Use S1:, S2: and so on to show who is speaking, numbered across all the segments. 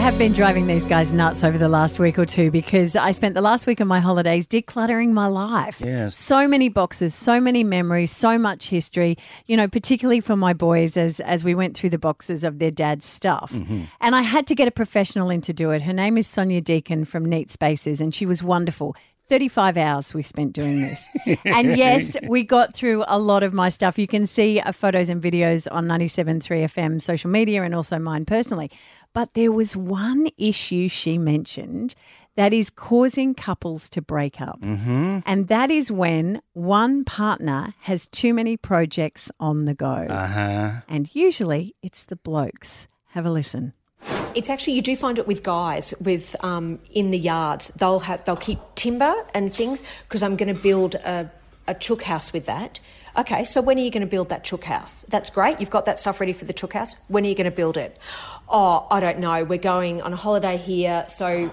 S1: have been driving these guys nuts over the last week or two because I spent the last week of my holidays decluttering my life.
S2: Yes.
S1: So many boxes, so many memories, so much history, you know, particularly for my boys as as we went through the boxes of their dad's stuff. Mm-hmm. And I had to get a professional in to do it. Her name is Sonia Deacon from Neat Spaces and she was wonderful. 35 hours we spent doing this. and yes, we got through a lot of my stuff. You can see uh, photos and videos on 97.3 FM social media and also mine personally. But there was one issue she mentioned that is causing couples to break up. Mm-hmm. And that is when one partner has too many projects on the go.
S2: Uh huh.
S1: And usually it's the blokes. Have a listen.
S3: It's actually you do find it with guys with um, in the yards. They'll have they'll keep timber and things because I'm going to build a, a chook house with that. Okay, so when are you going to build that chook house? That's great. You've got that stuff ready for the chook house. When are you going to build it? Oh, I don't know. We're going on a holiday here, so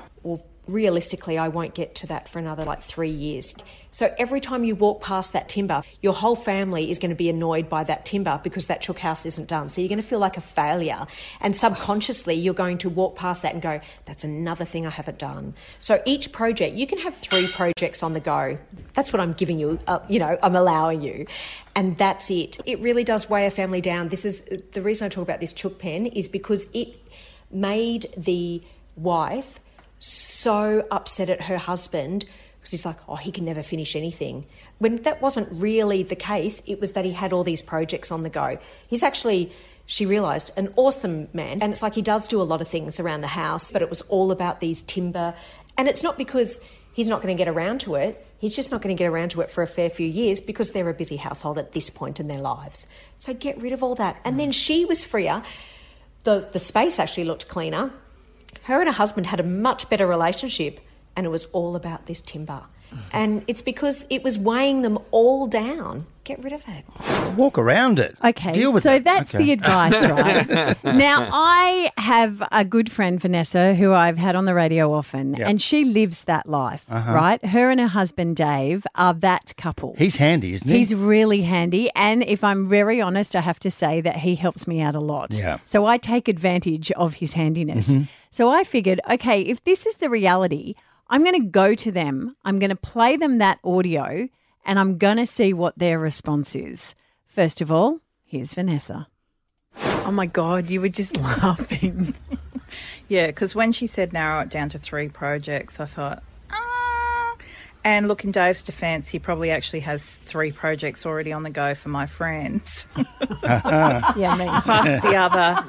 S3: realistically, I won't get to that for another like three years. So every time you walk past that timber, your whole family is going to be annoyed by that timber because that chook house isn't done. So you're going to feel like a failure. And subconsciously, you're going to walk past that and go, that's another thing I haven't done. So each project, you can have three projects on the go. That's what I'm giving you, uh, you know, I'm allowing you. And that's it. It really does weigh a family down. This is the reason I talk about this chook pen is because it made the wife so upset at her husband because he's like, oh, he can never finish anything. When that wasn't really the case, it was that he had all these projects on the go. He's actually, she realised, an awesome man. And it's like he does do a lot of things around the house, but it was all about these timber. And it's not because he's not going to get around to it. He's just not going to get around to it for a fair few years because they're a busy household at this point in their lives. So get rid of all that. And then she was freer. The, the space actually looked cleaner her and her husband had a much better relationship and it was all about this timber. And it's because it was weighing them all down. Get rid of it.
S2: Walk around it.
S1: Okay,
S2: Deal with
S1: so
S2: it.
S1: that's
S2: Okay.
S1: the advice, right? now, I have a good friend, Vanessa, who I've had on the radio often,
S2: Yep.
S1: and she lives that life, uh-huh. right? Her and her husband, Dave, are that couple.
S2: He's handy, isn't he?
S1: He's really handy. And if I'm very honest, I have to say that he helps me out a lot.
S2: Yeah.
S1: So I take advantage of his handiness. Mm-hmm. So I figured, okay, if this is the reality, I'm going to go to them, I'm going to play them that audio, and I'm going to see what their response is. First of all, here's Vanessa. Oh my God, you were just laughing.
S4: Yeah, because when she said narrow it down to three projects, I thought, ah. And look, in Dave's defence, he probably actually has three projects already on the go for my friends,
S1: yeah, me.
S4: plus the other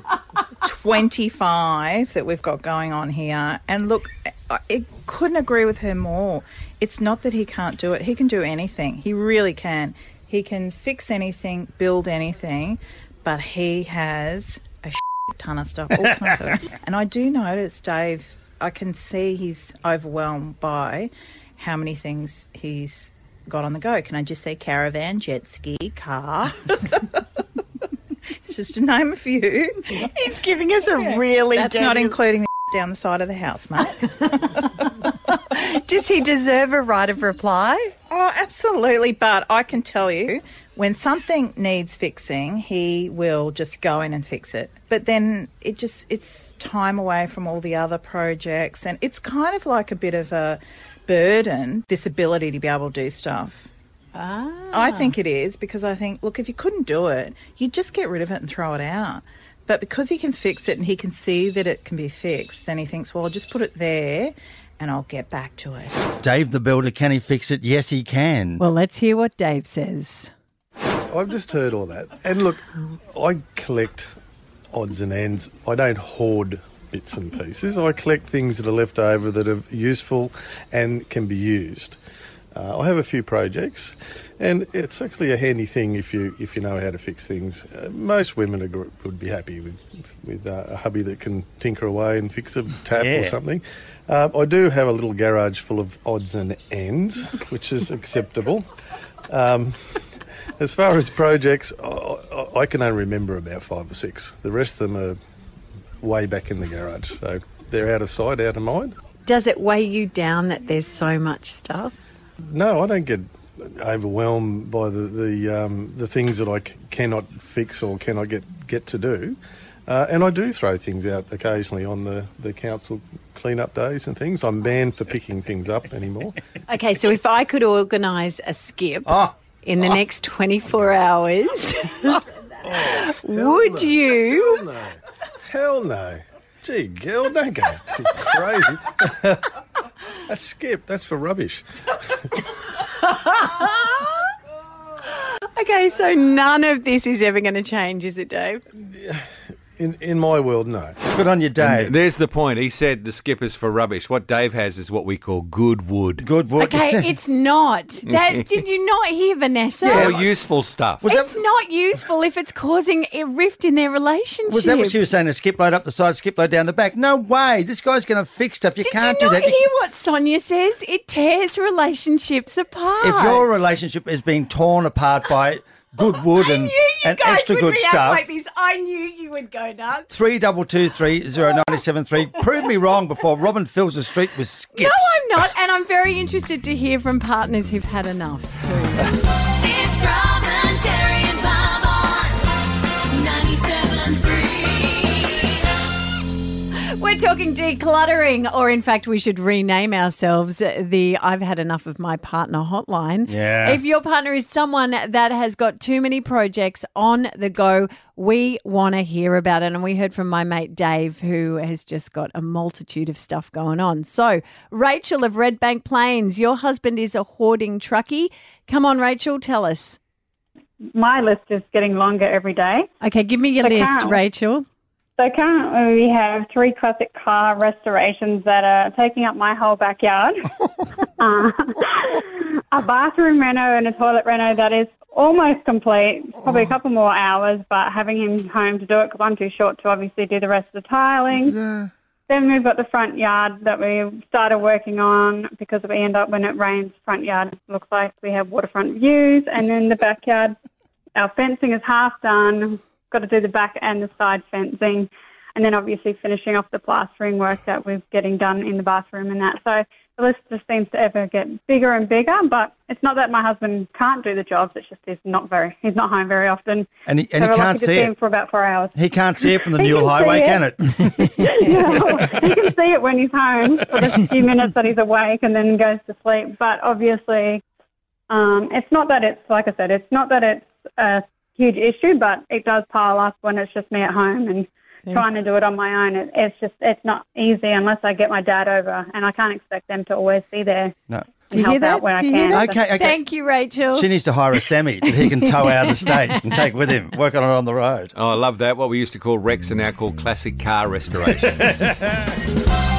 S4: 25 that we've got going on here. And look, I I couldn't agree with her more. It's not that he can't do it, he can do anything. He really can. He can fix anything, build anything, but he has a ton of stuff. Of, and I do notice, Dave, I can see he's overwhelmed by how many things he's got on the go. Can I just say caravan, jet ski, car? just to name a few.
S1: He's giving us a really
S4: That's not including the down the side of the house, mate.
S1: Does he deserve a right of reply?
S4: Oh, absolutely. But I can tell you, when something needs fixing, he will just go in and fix it. But then it just, it's time away from all the other projects. And it's kind of like a bit of a burden, this ability to be able to do stuff. I think it is because I think, look, if you couldn't do it, you'd just get rid of it and throw it out. But because he can fix it and he can see that it can be fixed, then he thinks, well, I'll just put it there and I'll get back to it.
S2: Dave the Builder, can he fix it? Yes, he can.
S1: Well, let's hear what Dave says.
S5: I've just heard all that. And look, I collect odds and ends. I don't hoard bits and pieces. I collect things that are left over that are useful and can be used. Uh, I have a few projects, and it's actually a handy thing if you if you know how to fix things. Uh, most women are, would be happy with with uh, a hubby that can tinker away and fix a tap or something. Uh, I do have a little garage full of odds and ends, which is acceptable. Um, as far as projects, I, I, I can only remember about five or six. The rest of them are way back in the garage, so they're out of sight, out of mind.
S1: Does it weigh you down that there's so much stuff?
S5: No, I don't get overwhelmed by the the, um, the things that I c- cannot fix or cannot get get to do. Uh, and I do throw things out occasionally on the, the council clean-up days and things. I'm banned for picking things up anymore.
S1: Okay, so if I could organise a skip
S2: Oh,
S1: in the next 24 hours, would you?
S5: No. Hell no. Gee, girl, don't go too crazy. A skip, that's for rubbish.
S1: Okay, so none of this is ever going to change, is it, Dave?
S5: In, in my world, no.
S2: Good on you, Dave.
S6: There's the point. He said the skipper's for rubbish. What Dave has is what we call good wood.
S2: Good wood.
S1: Okay, it's not. That did you not hear, Vanessa?
S6: Or useful stuff.
S2: Was that-
S1: it's not useful if it's causing a rift in their relationship.
S2: Was that what she was saying? A skip load up the side, skip load down the back? No way. This guy's going to fix stuff. You
S1: Did
S2: can't
S1: you
S2: do
S1: not
S2: that.
S1: hear what Sonia says? It tears relationships apart.
S2: If your relationship is being torn apart by good wood and,
S1: knew you
S2: and
S1: guys
S2: extra
S1: would
S2: good
S1: react
S2: stuff,
S1: like this. I knew you would go nuts.
S2: three double two three zero ninety seven three. Prove me wrong before Robin fills the street with skips.
S1: No, I'm not, and I'm very interested to hear from partners who've had enough too. talking decluttering, or in fact, we should rename ourselves the I've had enough of my partner hotline.
S2: Yeah.
S1: If your partner is someone that has got too many projects on the go, we want to hear about it. And we heard from my mate Dave, who has just got a multitude of stuff going on. So, Rachel of Red Bank Plains, your husband is a hoarding truckie. Come on, Rachel, tell us.
S7: my list is getting longer every day.
S1: Okay, give me your
S7: So
S1: list,
S7: Carol-
S1: Rachel.
S7: So currently we have three classic car restorations that are taking up my whole backyard. uh, a bathroom reno and a toilet reno that is almost complete. Probably a couple more hours, but having him home to do it because I'm too short to obviously do the rest of the tiling. Yeah. Then we've got the front yard that we started working on because we end up when it rains, front yard looks like we have waterfront views, and then the backyard, our fencing is half done. Got to do the back and the side fencing, and then obviously finishing off the plastering work that we're getting done in the bathroom and that. So the list just seems to ever get bigger and bigger. But it's not that my husband can't do the jobs; it's just he's not very, he's not home very often.
S2: And he, and
S7: so
S2: he can't see
S7: him
S2: it.
S7: for about four hours.
S2: He can't see it from the
S7: He
S2: Newell Highway,
S7: it.
S2: can it?
S7: Yeah, he can see it when he's home for the few minutes that he's awake and then goes to sleep. But obviously, um, it's not that it's like I said, it's not that it's a huge issue, but it does pile up when it's just me at home and trying to do it on my own. It, it's just it's not easy unless I get my dad over, and I can't expect them to always be there
S2: No.
S1: Do you hear
S7: help
S1: that?
S7: out when
S1: Do
S7: I
S1: you hear
S7: can.
S1: that?
S2: Okay, okay.
S1: Thank you, Rachel.
S2: She needs to hire a semi that he can tow out of the state and take with him, work on it on the road.
S6: Oh, I love that. What we used to call wrecks are now called classic car restorations.